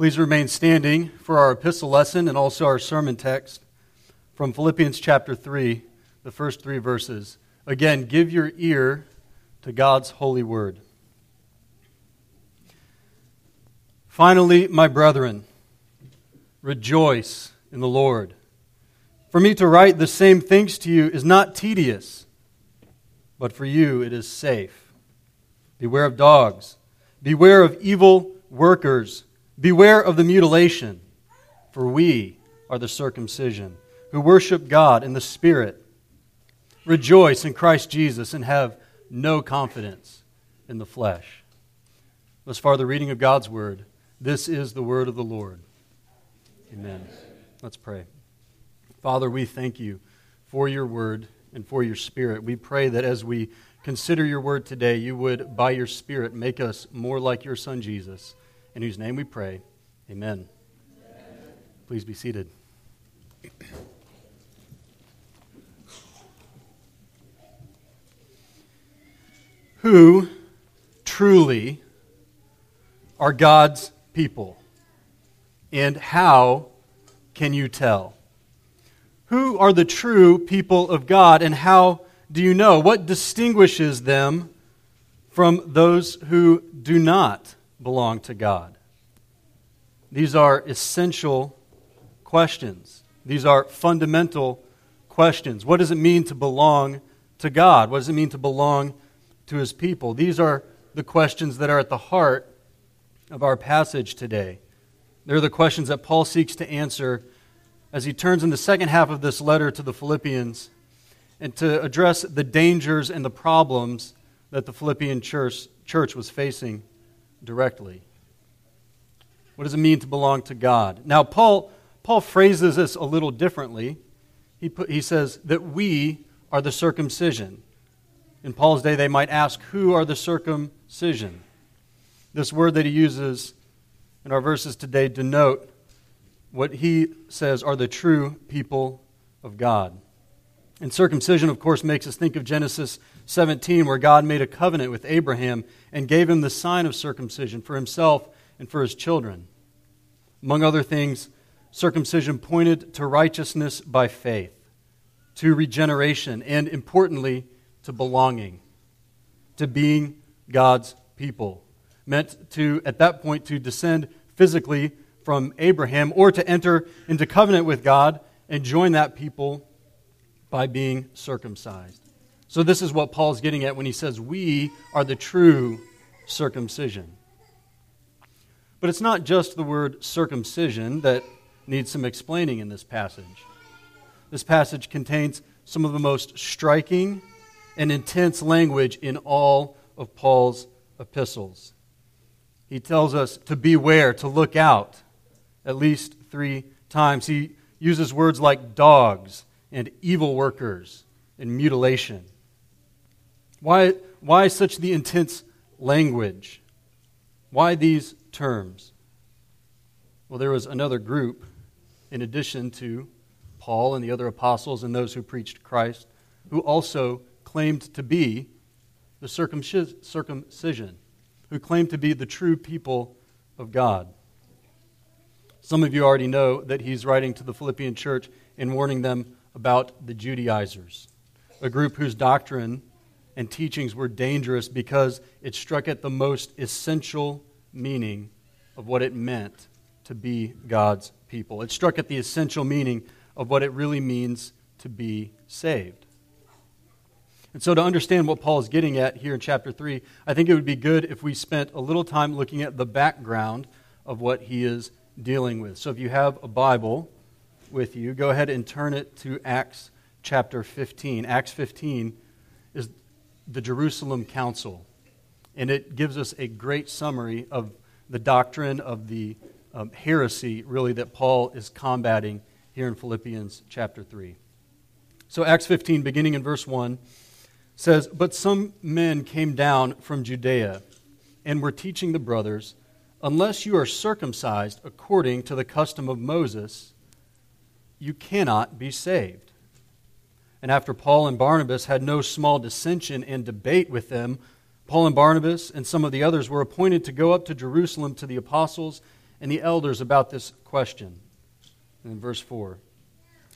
Please remain standing for our epistle lesson and also our sermon text from Philippians chapter 3, the first three verses. Again, give your ear to God's holy word. Finally, my brethren, rejoice in the Lord. For me to write the same things to you is not tedious, but for you it is safe. Beware of dogs, beware of evil workers, beware of the mutilation, for we are the circumcision, who worship God in the Spirit. Rejoice in Christ Jesus and have no confidence in the flesh. Thus far, the reading of God's word. This is the word of the Lord. Amen. Let's pray. Father, we thank you for your word and for your spirit. We pray that as we consider your word today, you would, by your spirit, make us more like your son Jesus, in whose name we pray. Amen. Amen. Please be seated. Who truly are God's people? And how can you tell? Who are the true people of God, and how do you know? What distinguishes them from those who do not belong to God? These are essential questions. These are fundamental questions. What does it mean to belong to God? What does it mean to belong to His people? These are the questions that are at the heart of our passage today. They're the questions that Paul seeks to answer as he turns in the second half of this letter to the Philippians and to address the dangers and the problems that the Philippian church, church was facing directly. What does it mean to belong to God? Now, Paul, Paul phrases this a little differently. He, put, he says that we are the circumcision. In Paul's day, they might ask, Who are the circumcision? This word that he uses in our verses today denote what he says are the true people of God. And circumcision, of course, makes us think of Genesis 17, where God made a covenant with Abraham and gave him the sign of circumcision for himself and for his children. Among other things, circumcision pointed to righteousness by faith, to regeneration, and importantly, to belonging, to being God's people. Meant to, at that point, to descend physically from Abraham or to enter into covenant with God and join that people by being circumcised. So, this is what Paul's getting at when he says, We are the true circumcision. But it's not just the word circumcision that needs some explaining in this passage. This passage contains some of the most striking and intense language in all of Paul's epistles. He tells us to beware, to look out, at least three times. He uses words like dogs and evil workers and mutilation. Why, why such the intense language? Why these terms? Well, there was another group, in addition to Paul and the other apostles and those who preached Christ, who also claimed to be the circumcision, who claimed to be the true people of God. Some of you already know that he's writing to the Philippian church and warning them about the Judaizers, a group whose doctrine and teachings were dangerous because it struck at the most essential meaning of what it meant to be God's people. It struck at the essential meaning of what it really means to be saved. And so, to understand what Paul is getting at here in chapter 3, I think it would be good if we spent a little time looking at the background of what he is dealing with. So if you have a Bible with you, go ahead and turn it to Acts chapter 15. Acts 15 is the Jerusalem Council, and it gives us a great summary of the doctrine of the um, heresy, really, that Paul is combating here in Philippians chapter 3. So, Acts 15, beginning in verse 1, says, But some men came down from Judea and were teaching the brothers unless you are circumcised according to the custom of Moses, you cannot be saved. And after Paul and Barnabas had no small dissension and debate with them, Paul and Barnabas and some of the others were appointed to go up to Jerusalem to the apostles and the elders about this question. In verse 4.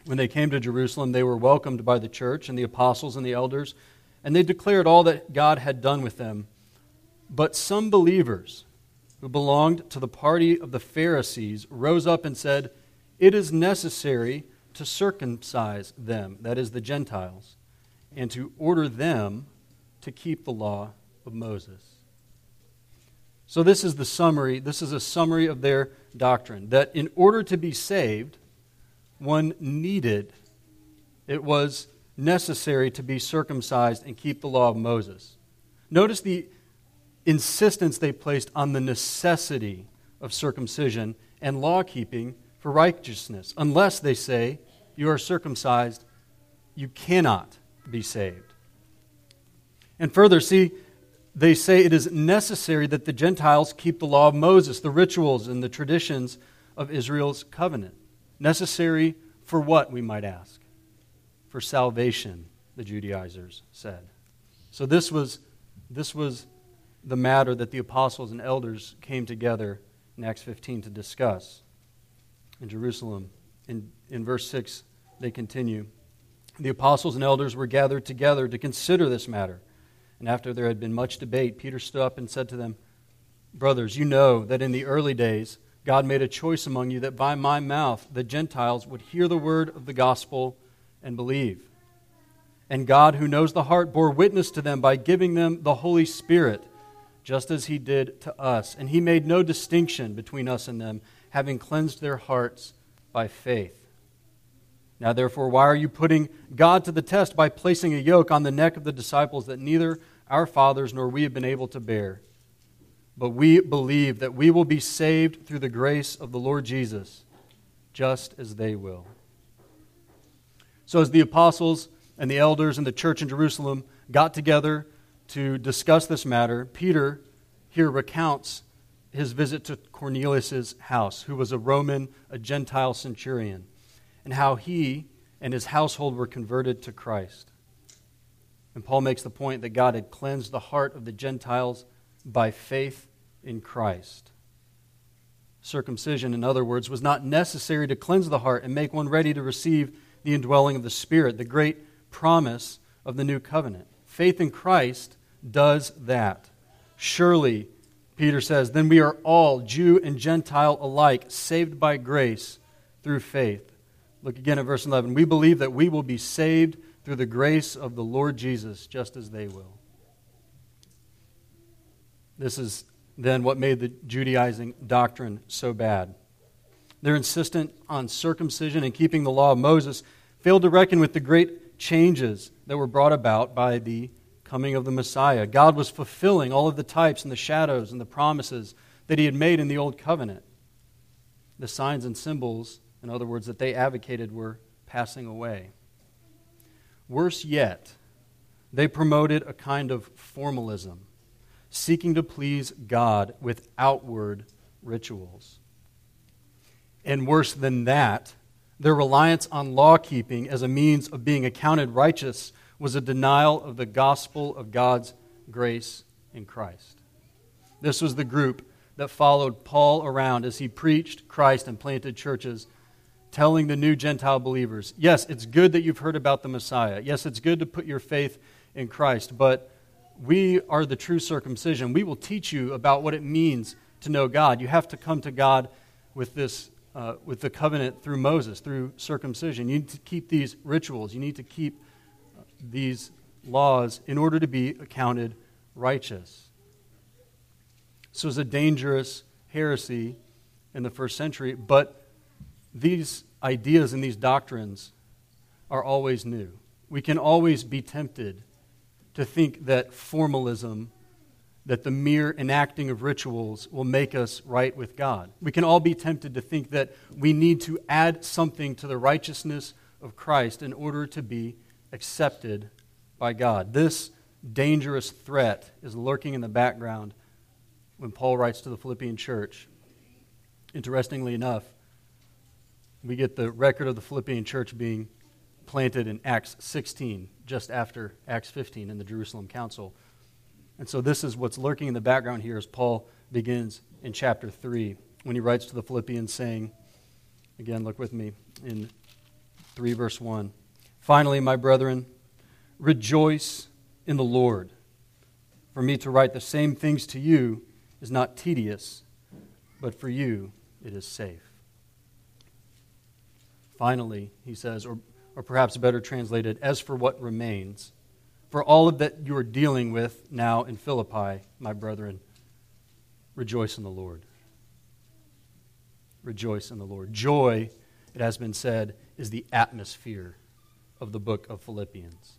When they came to Jerusalem, they were welcomed by the church and the apostles and the elders, and they declared all that God had done with them. But some believers who belonged to the party of the Pharisees rose up and said, It is necessary to circumcise them, that is, the Gentiles, and to order them to keep the law of Moses. So, this is the summary. This is a summary of their doctrine that in order to be saved, one needed, it was necessary to be circumcised and keep the law of Moses. Notice the insistence they placed on the necessity of circumcision and law keeping for righteousness. Unless, they say, you are circumcised, you cannot be saved. And further, see, they say it is necessary that the Gentiles keep the law of Moses, the rituals and the traditions of Israel's covenant. Necessary for what, we might ask? For salvation, the Judaizers said. So this was, this was the matter that the apostles and elders came together in Acts 15 to discuss in Jerusalem. In, in verse 6, they continue The apostles and elders were gathered together to consider this matter. And after there had been much debate, Peter stood up and said to them, Brothers, you know that in the early days, God made a choice among you that by my mouth the Gentiles would hear the word of the gospel and believe. And God, who knows the heart, bore witness to them by giving them the Holy Spirit, just as he did to us. And he made no distinction between us and them, having cleansed their hearts by faith. Now, therefore, why are you putting God to the test by placing a yoke on the neck of the disciples that neither our fathers nor we have been able to bear? But we believe that we will be saved through the grace of the Lord Jesus, just as they will. So, as the apostles and the elders and the church in Jerusalem got together to discuss this matter, Peter here recounts his visit to Cornelius' house, who was a Roman, a Gentile centurion, and how he and his household were converted to Christ. And Paul makes the point that God had cleansed the heart of the Gentiles by faith in Christ. Circumcision, in other words, was not necessary to cleanse the heart and make one ready to receive the indwelling of the Spirit, the great promise of the new covenant. Faith in Christ does that. Surely, Peter says, then we are all, Jew and Gentile alike, saved by grace through faith. Look again at verse 11. We believe that we will be saved through the grace of the Lord Jesus, just as they will. This is then what made the Judaizing doctrine so bad. Their insistence on circumcision and keeping the law of Moses failed to reckon with the great changes that were brought about by the coming of the Messiah. God was fulfilling all of the types and the shadows and the promises that He had made in the Old Covenant. The signs and symbols, in other words, that they advocated were passing away. Worse yet, they promoted a kind of formalism seeking to please God with outward rituals. And worse than that, their reliance on law keeping as a means of being accounted righteous was a denial of the gospel of God's grace in Christ. This was the group that followed Paul around as he preached Christ and planted churches, telling the new Gentile believers yes, it's good that you've heard about the Messiah. Yes, it's good to put your faith in Christ, but we are the true circumcision. We will teach you about what it means to know God. You have to come to God with this, uh, with the covenant through Moses, through circumcision. You need to keep these rituals. You need to keep these laws in order to be accounted righteous. This was a dangerous heresy in the first century, but these ideas and these doctrines are always new. We can always be tempted to think that formalism, that the mere enacting of rituals will make us right with God. We can all be tempted to think that we need to add something to the righteousness of Christ in order to be accepted by God. This dangerous threat is lurking in the background when Paul writes to the Philippian church. Interestingly enough, we get the record of the Philippian church being planted in Acts 16, just after Acts 15 in the Jerusalem Council. And so this is what's lurking in the background here as Paul begins in chapter 3. when he writes to the Philippians, saying, again, look with me in 3 verse 1. Finally, my brethren, rejoice in the Lord. For me to write the same things to you is not tedious, but for you it is safe. Finally, he says, or, or perhaps better translated, as for what remains, for all of that you are dealing with now in Philippi, my brethren, rejoice in the Lord. Rejoice in the Lord. Joy, it has been said, is the atmosphere of the book of Philippians.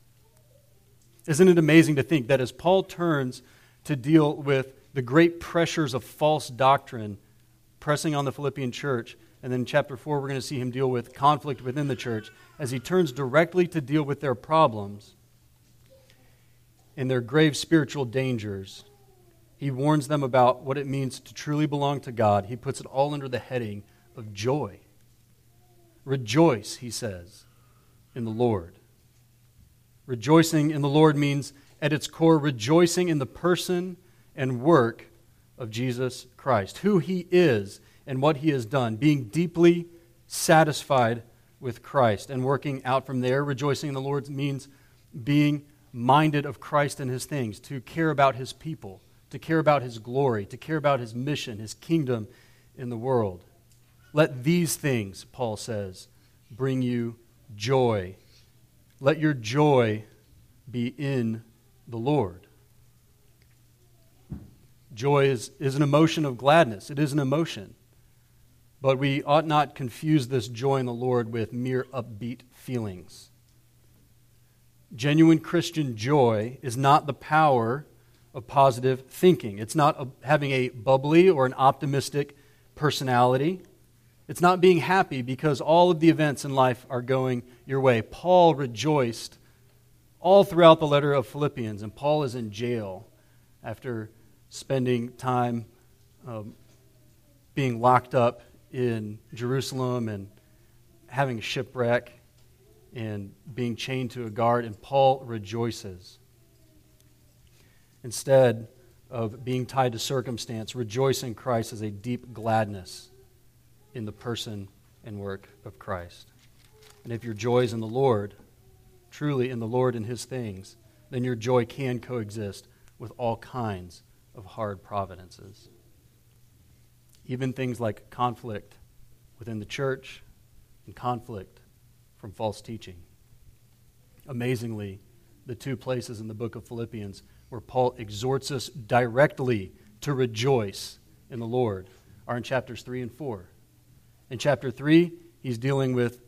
Isn't it amazing to think that as Paul turns to deal with the great pressures of false doctrine pressing on the Philippian church, and then chapter 4, we're going to see him deal with conflict within the church, as he turns directly to deal with their problems and their grave spiritual dangers, he warns them about what it means to truly belong to God. He puts it all under the heading of joy. Rejoice, he says, in the Lord. Rejoicing in the Lord means, at its core, rejoicing in the person and work of Jesus Christ, who he is and what he has done, being deeply satisfied with Christ and working out from there. Rejoicing in the Lord means being minded of Christ and his things, to care about his people, to care about his glory, to care about his mission, his kingdom in the world. Let these things, Paul says, bring you joy let your joy be in the Lord. Joy is, is an emotion of gladness, it is an emotion. But we ought not confuse this joy in the Lord with mere upbeat feelings. Genuine Christian joy is not the power of positive thinking. It's not a, having a bubbly or an optimistic personality. It's not being happy because all of the events in life are going your way. Paul rejoiced all throughout the letter of Philippians, and Paul is in jail after spending time um, being locked up in Jerusalem and having a shipwreck and being chained to a guard, and Paul rejoices. Instead of being tied to circumstance, rejoice in Christ as a deep gladness in the person and work of Christ. And if your joy is in the Lord, truly in the Lord and his things, then your joy can coexist with all kinds of hard providences. Even things like conflict within the church and conflict from false teaching. Amazingly, the two places in the book of Philippians where Paul exhorts us directly to rejoice in the Lord are in chapters 3 and 4. In chapter 3, he's dealing with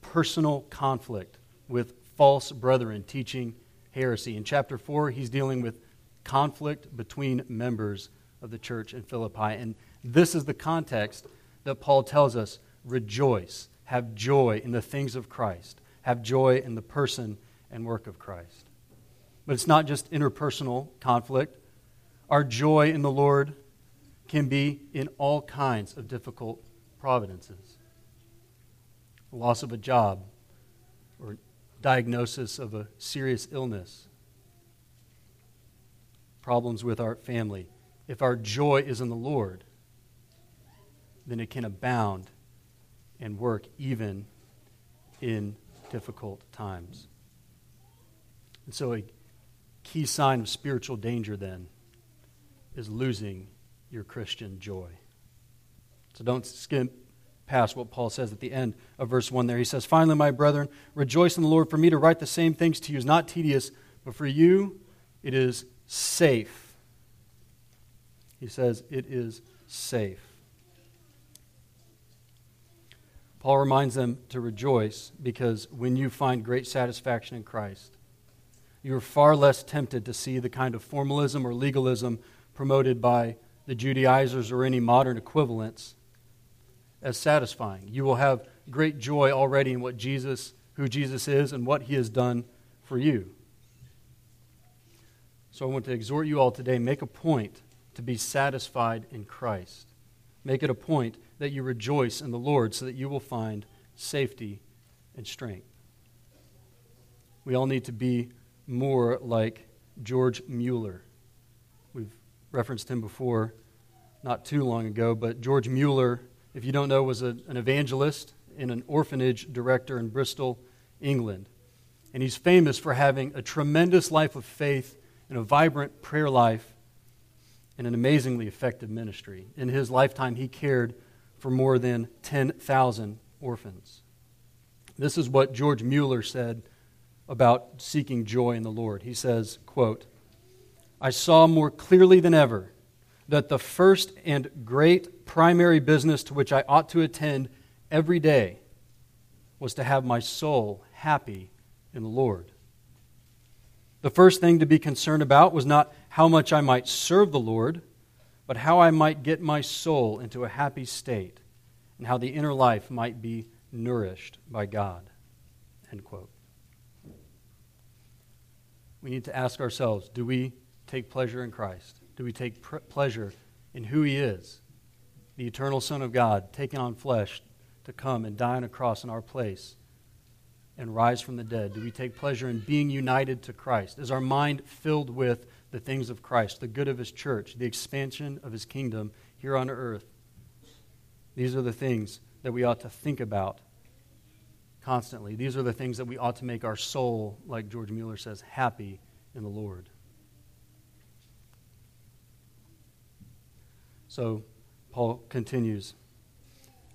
personal conflict with false brethren teaching heresy. In chapter 4, he's dealing with conflict between members of the church in Philippi. And this is the context that Paul tells us rejoice, have joy in the things of Christ, have joy in the person and work of Christ. But it's not just interpersonal conflict. Our joy in the Lord can be in all kinds of difficult providences loss of a job or diagnosis of a serious illness, problems with our family. If our joy is in the Lord, then it can abound and work even in difficult times. And so, a key sign of spiritual danger then is losing your Christian joy. So don't skip past what Paul says at the end of verse 1 there. He says, Finally, my brethren, rejoice in the Lord. For me to write the same things to you is not tedious, but for you it is safe. He says, It is safe. Paul reminds them to rejoice because when you find great satisfaction in Christ, you're far less tempted to see the kind of formalism or legalism promoted by the Judaizers or any modern equivalents as satisfying. You will have great joy already in what Jesus, who Jesus is, and what he has done for you. So I want to exhort you all today make a point to be satisfied in Christ. Make it a point that you rejoice in the Lord so that you will find safety and strength. We all need to be more like George Mueller. We've referenced him before not too long ago, but George Mueller, if you don't know, was a, an evangelist and an orphanage director in Bristol, England. And he's famous for having a tremendous life of faith and a vibrant prayer life and an amazingly effective ministry. In his lifetime, he cared for more than 10,000 orphans. This is what George Mueller said about seeking joy in the Lord. He says, quote, I saw more clearly than ever that the first and great primary business to which I ought to attend every day was to have my soul happy in the Lord. The first thing to be concerned about was not how much I might serve the Lord, but how I might get my soul into a happy state and how the inner life might be nourished by God. End quote. We need to ask ourselves do we take pleasure in Christ? Do we take pr- pleasure in who He is, the eternal Son of God, taking on flesh to come and die on a cross in our place and rise from the dead? Do we take pleasure in being united to Christ? Is our mind filled with the things of Christ, the good of His church, the expansion of His kingdom here on earth? These are the things that we ought to think about constantly. These are the things that we ought to make our soul, like George Mueller says, happy in the Lord. So Paul continues,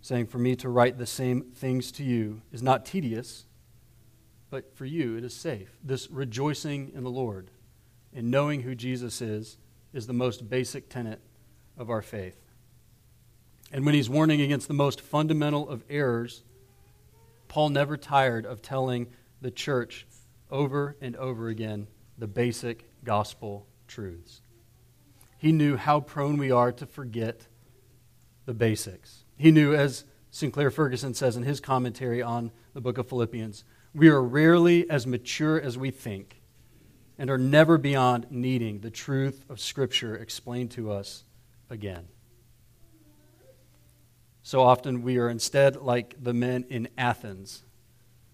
saying, For me to write the same things to you is not tedious, but for you it is safe. This rejoicing in the Lord and knowing who Jesus is is the most basic tenet of our faith. And when he's warning against the most fundamental of errors, Paul never tired of telling the church over and over again the basic gospel truths. He knew how prone we are to forget the basics. He knew, as Sinclair Ferguson says in his commentary on the book of Philippians, we are rarely as mature as we think and are never beyond needing the truth of Scripture explained to us again. So often we are instead like the men in Athens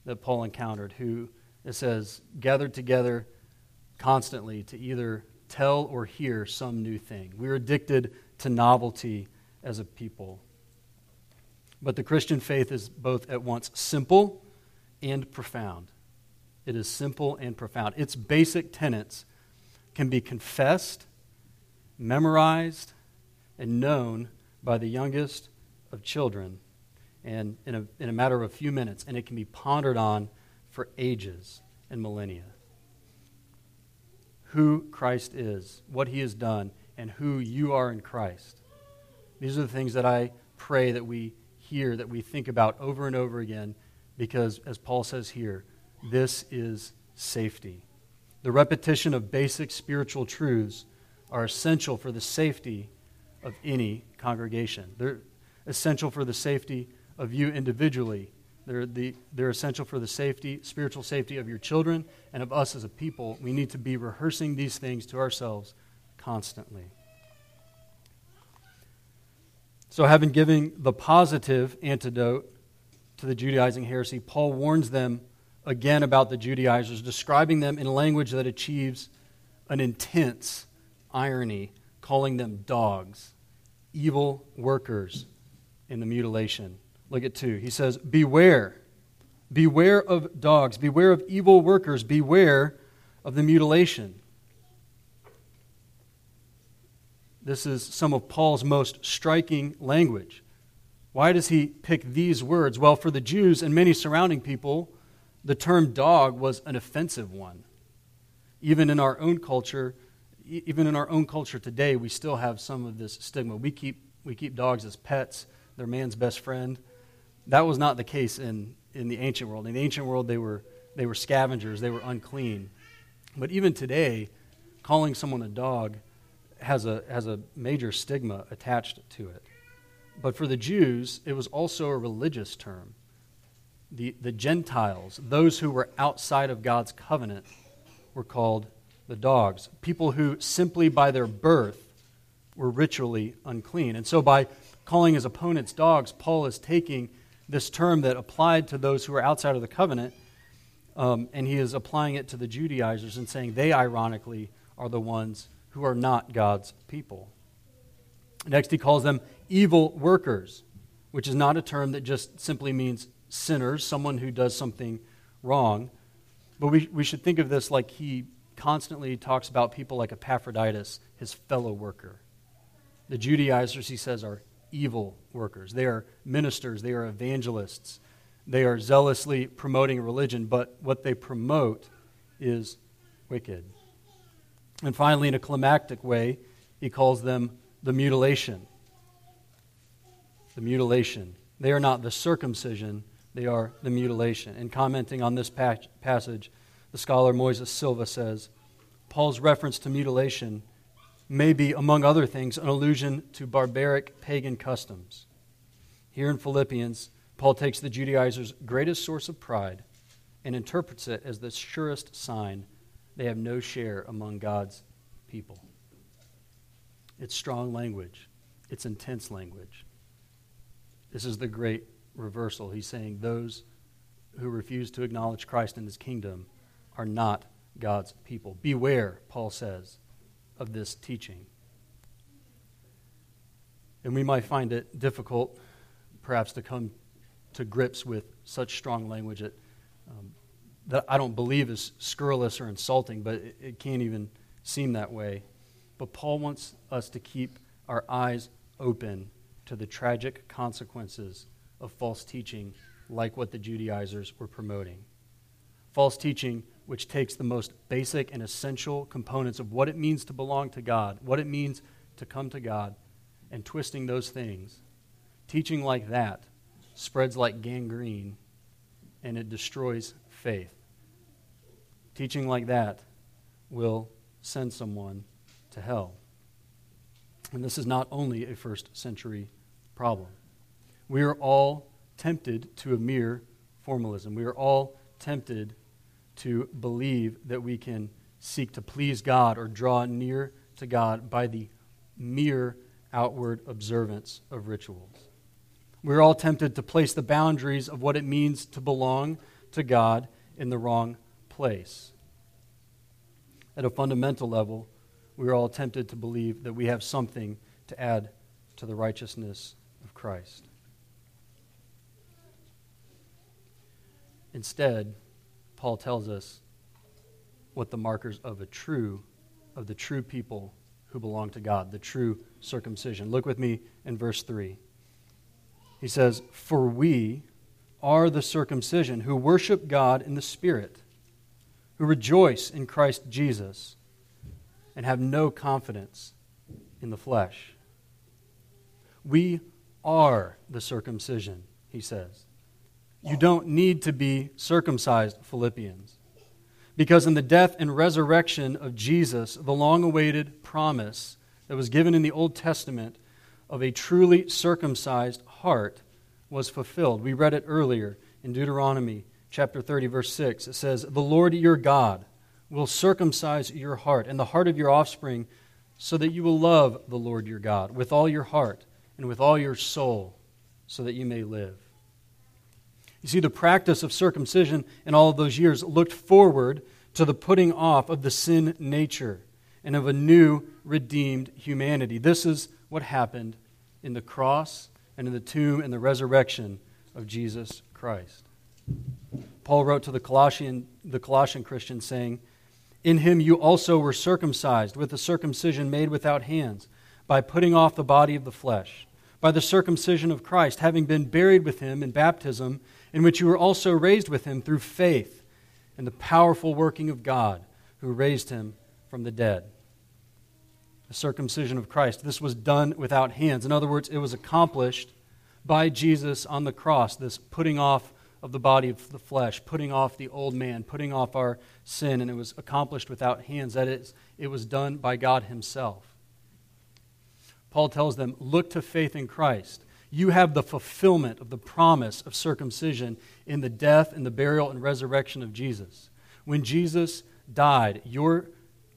that Paul encountered, who, it says, gathered together constantly to either tell or hear some new thing. We're addicted to novelty as a people. But the Christian faith is both at once simple and profound. It is simple and profound. Its basic tenets can be confessed, memorized, and known by the youngest of children and in a, in a matter of a few minutes, and it can be pondered on for ages and millennia. Who Christ is, what he has done, and who you are in Christ. These are the things that I pray that we hear, that we think about over and over again, because, as Paul says here, this is safety. The repetition of basic spiritual truths are essential for the safety of any congregation. They're, essential for the safety of you individually. They're, the, they're essential for the safety, spiritual safety of your children and of us as a people. We need to be rehearsing these things to ourselves constantly. So, having given the positive antidote to the Judaizing heresy, Paul warns them again about the Judaizers, describing them in language that achieves an intense irony, calling them dogs, evil workers, in the mutilation. Look at 2. He says, Beware. Beware of dogs. Beware of evil workers. Beware of the mutilation. This is some of Paul's most striking language. Why does he pick these words? Well, for the Jews and many surrounding people, the term dog was an offensive one. Even in our own culture, even in our own culture today, we still have some of this stigma. We keep, we keep dogs as pets they're man's best friend. That was not the case in, in the ancient world. In the ancient world, they were, they were scavengers, they were unclean. But even today, calling someone a dog has a, has a major stigma attached to it. But for the Jews, it was also a religious term. The, the Gentiles, those who were outside of God's covenant, were called the dogs. People who simply by their birth were ritually unclean. And so by calling his opponents dogs, Paul is taking this term that applied to those who were outside of the covenant, um, and he is applying it to the Judaizers and saying they, ironically, are the ones who are not God's people. Next, he calls them evil workers, which is not a term that just simply means sinners, someone who does something wrong. But we, we should think of this like he constantly talks about people like Epaphroditus, his fellow worker. The Judaizers, he says, are evil workers. They are ministers, they are evangelists, they are zealously promoting religion, but what they promote is wicked. And finally, in a climactic way, he calls them the mutilation. The mutilation. They are not the circumcision, they are the mutilation. And commenting on this passage, the scholar Moises Silva says Paul's reference to mutilation may be, among other things, an allusion to barbaric pagan customs. Here in Philippians, Paul takes the Judaizers' greatest source of pride and interprets it as the surest sign they have no share among God's people. It's strong language, it's intense language. This is the great reversal. He's saying those who refuse to acknowledge Christ and his kingdom are not God's people. Beware, Paul says, of this teaching. And we might find it difficult, perhaps, to come to grips with such strong language um, that I don't believe is scurrilous or insulting, but it, it can't even seem that way. But Paul wants us to keep our eyes open to the tragic consequences of false teaching, like what the Judaizers were promoting. False teaching which takes the most basic and essential components of what it means to belong to God, what it means to come to God, and twisting those things. Teaching like that spreads like gangrene and it destroys faith. Teaching like that will send someone to hell. And this is not only a first century problem. We are all tempted to a mere formalism. We are all tempted to believe that we can seek to please God or draw near to God by the mere outward observance of rituals. We're all tempted to place the boundaries of what it means to belong to God in the wrong place. At a fundamental level, we're all tempted to believe that we have something to add to the righteousness of Christ. Instead, Paul tells us what the markers of a true, of the true people who belong to God, the true circumcision. Look with me in verse 3. He says, For we are the circumcision who worship God in the Spirit, who rejoice in Christ Jesus, and have no confidence in the flesh. We are the circumcision, he says. You don't need to be circumcised, Philippians. Because in the death and resurrection of Jesus, the long awaited promise that was given in the Old Testament of a truly circumcised heart was fulfilled. We read it earlier in Deuteronomy chapter 30, verse 6. It says, The Lord your God will circumcise your heart and the heart of your offspring so that you will love the Lord your God with all your heart and with all your soul so that you may live. You see, the practice of circumcision in all of those years looked forward to the putting off of the sin nature and of a new redeemed humanity. This is what happened in the cross and in the tomb and the resurrection of Jesus Christ. Paul wrote to the Colossian, the Colossian Christians, saying, In him you also were circumcised with a circumcision made without hands, by putting off the body of the flesh, by the circumcision of Christ, having been buried with him in baptism in which you were also raised with him through faith in the powerful working of God who raised him from the dead. The circumcision of Christ. This was done without hands. In other words, it was accomplished by Jesus on the cross, this putting off of the body of the flesh, putting off the old man, putting off our sin, and it was accomplished without hands. That is, it was done by God Himself. Paul tells them, Look to faith in Christ you have the fulfillment of the promise of circumcision in the death and the burial and resurrection of Jesus. When Jesus died, your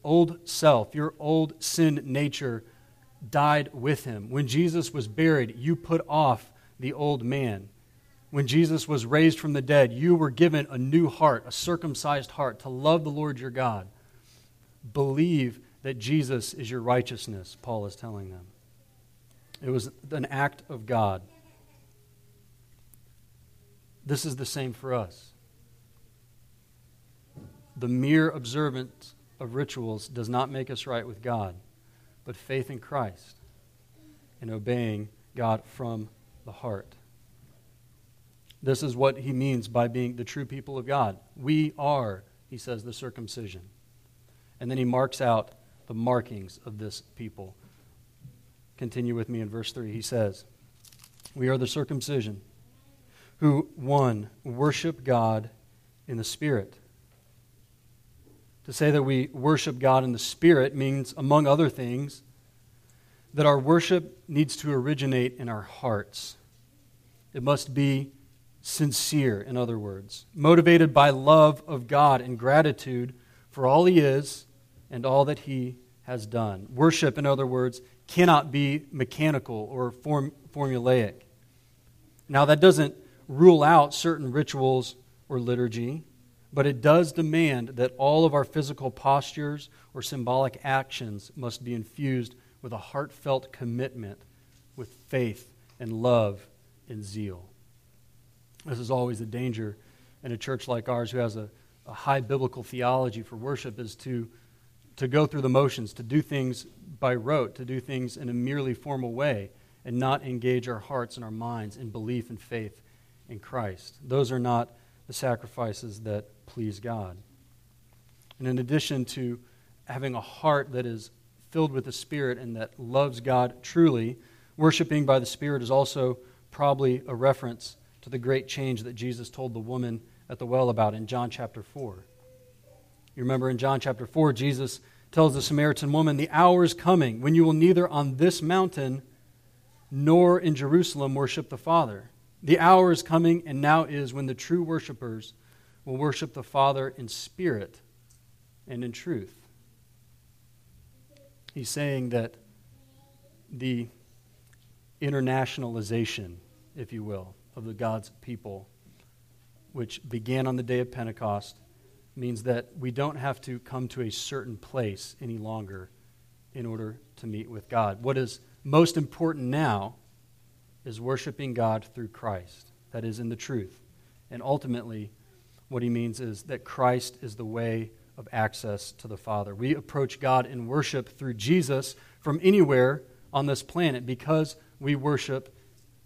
old self, your old sin nature died with him. When Jesus was buried, you put off the old man. When Jesus was raised from the dead, you were given a new heart, a circumcised heart, to love the Lord your God. Believe that Jesus is your righteousness, Paul is telling them. It was an act of God. This is the same for us. The mere observance of rituals does not make us right with God, but faith in Christ and obeying God from the heart. This is what he means by being the true people of God. We are, he says, the circumcision. And then he marks out the markings of this people. Continue with me in verse 3. He says, We are the circumcision who, one, worship God in the Spirit. To say that we worship God in the Spirit means, among other things, that our worship needs to originate in our hearts. It must be sincere, in other words, motivated by love of God and gratitude for all He is and all that He has done. Worship, in other words, cannot be mechanical or form, formulaic. Now, that doesn't rule out certain rituals or liturgy, but it does demand that all of our physical postures or symbolic actions must be infused with a heartfelt commitment, with faith and love and zeal. This is always a danger in a church like ours who has a, a high biblical theology for worship is to, to go through the motions, to do things by rote, to do things in a merely formal way, and not engage our hearts and our minds in belief and faith in Christ. Those are not the sacrifices that please God. And in addition to having a heart that is filled with the Spirit and that loves God truly, worshiping by the Spirit is also probably a reference to the great change that Jesus told the woman at the well about in John chapter 4. You remember in John chapter 4, Jesus tells the Samaritan woman, The hour is coming when you will neither on this mountain nor in Jerusalem worship the Father. The hour is coming and now is when the true worshipers will worship the Father in spirit and in truth. He's saying that the internationalization, if you will, of the God's people, which began on the day of Pentecost, means that we don't have to come to a certain place any longer in order to meet with God. What is most important now is worshiping God through Christ, that is, in the truth. And ultimately, what he means is that Christ is the way of access to the Father. We approach God in worship through Jesus from anywhere on this planet because we worship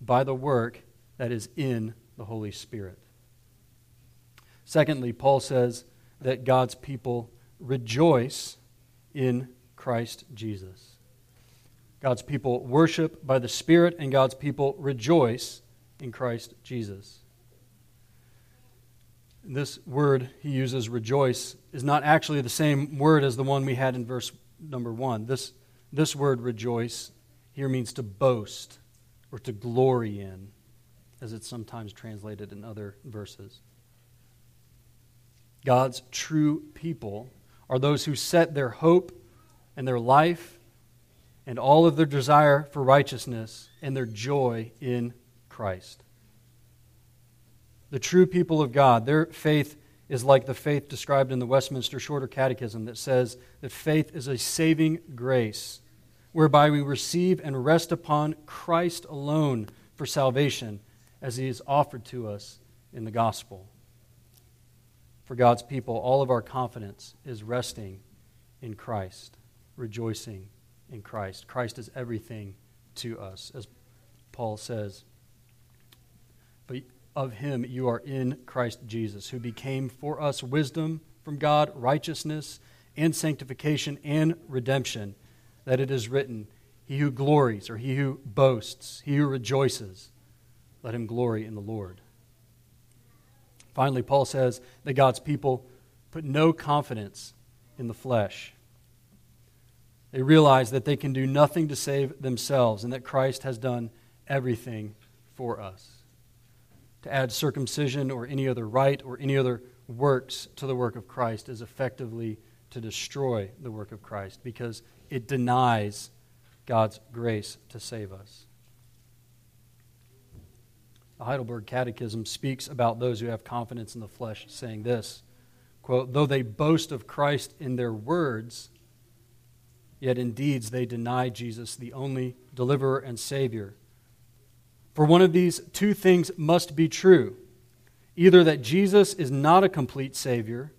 by the work that is in the Holy Spirit. Secondly, Paul says that God's people rejoice in Christ Jesus. God's people worship by the Spirit, and God's people rejoice in Christ Jesus. This word he uses, rejoice, is not actually the same word as the one we had in verse number one. This, this word, rejoice, here means to boast or to glory in, as it's sometimes translated in other verses. God's true people are those who set their hope and their life and all of their desire for righteousness and their joy in Christ. The true people of God, their faith is like the faith described in the Westminster Shorter Catechism that says that faith is a saving grace whereby we receive and rest upon Christ alone for salvation as he is offered to us in the gospel. For God's people, all of our confidence is resting in Christ, rejoicing in Christ. Christ is everything to us, as Paul says. But of him you are in Christ Jesus, who became for us wisdom from God, righteousness, and sanctification and redemption, that it is written, He who glories, or he who boasts, he who rejoices, let him glory in the Lord. Finally, Paul says that God's people put no confidence in the flesh. They realize that they can do nothing to save themselves and that Christ has done everything for us. To add circumcision or any other rite or any other works to the work of Christ is effectively to destroy the work of Christ because it denies God's grace to save us. The Heidelberg Catechism speaks about those who have confidence in the flesh, saying this quote, Though they boast of Christ in their words, yet in deeds they deny Jesus, the only deliverer and Savior. For one of these two things must be true either that Jesus is not a complete Savior,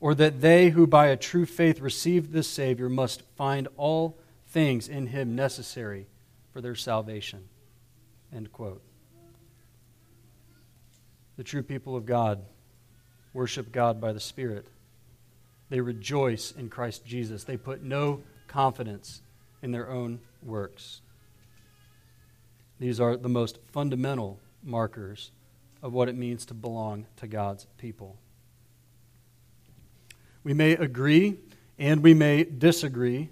or that they who by a true faith receive this Savior must find all things in him necessary for their salvation. End quote. The true people of God worship God by the Spirit. They rejoice in Christ Jesus. They put no confidence in their own works. These are the most fundamental markers of what it means to belong to God's people. We may agree and we may disagree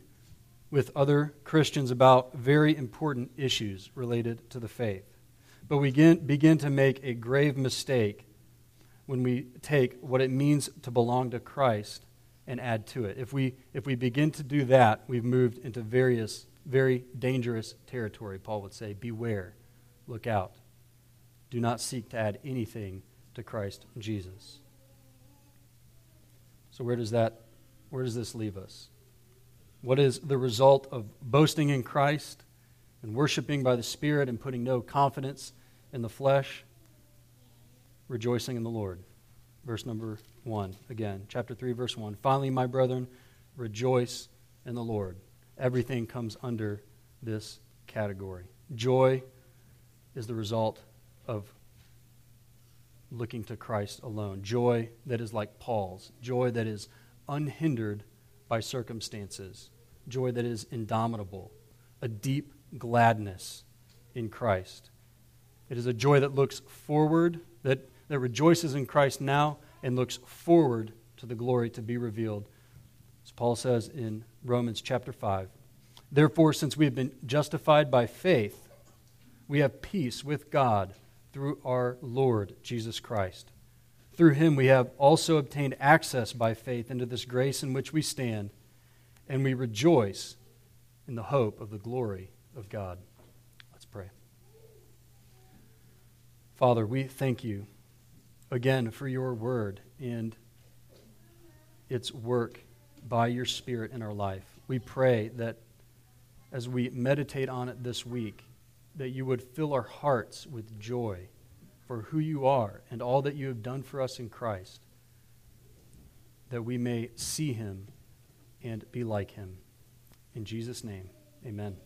with other Christians about very important issues related to the faith. But we begin, to make a grave mistake when we take what it means to belong to Christ and add to it. If we, if we begin to do that, we've moved into various, very dangerous territory, Paul would say. Beware, look out. Do not seek to add anything to Christ Jesus. So where does that where does this leave us? What is the result of boasting in Christ and worshiping by the Spirit and putting no confidence in the flesh? Rejoicing in the Lord. Verse number 1 again, chapter 3 verse 1. Finally, my brethren, rejoice in the Lord. Everything comes under this category. Joy is the result of looking to Christ alone. Joy that is like Paul's, joy that is unhindered by circumstances, joy that is indomitable, a deep gladness in Christ. It is a joy that looks forward, that, that rejoices in Christ now and looks forward to the glory to be revealed. As Paul says in Romans chapter 5 Therefore, since we have been justified by faith, we have peace with God through our Lord Jesus Christ. Through him we have also obtained access by faith into this grace in which we stand, and we rejoice in the hope of the glory of God. Let's pray. Father, we thank you again for your word and its work by your Spirit in our life. We pray that as we meditate on it this week, that you would fill our hearts with joy for who you are and all that you have done for us in Christ, that we may see him and be like him. In Jesus' name, amen.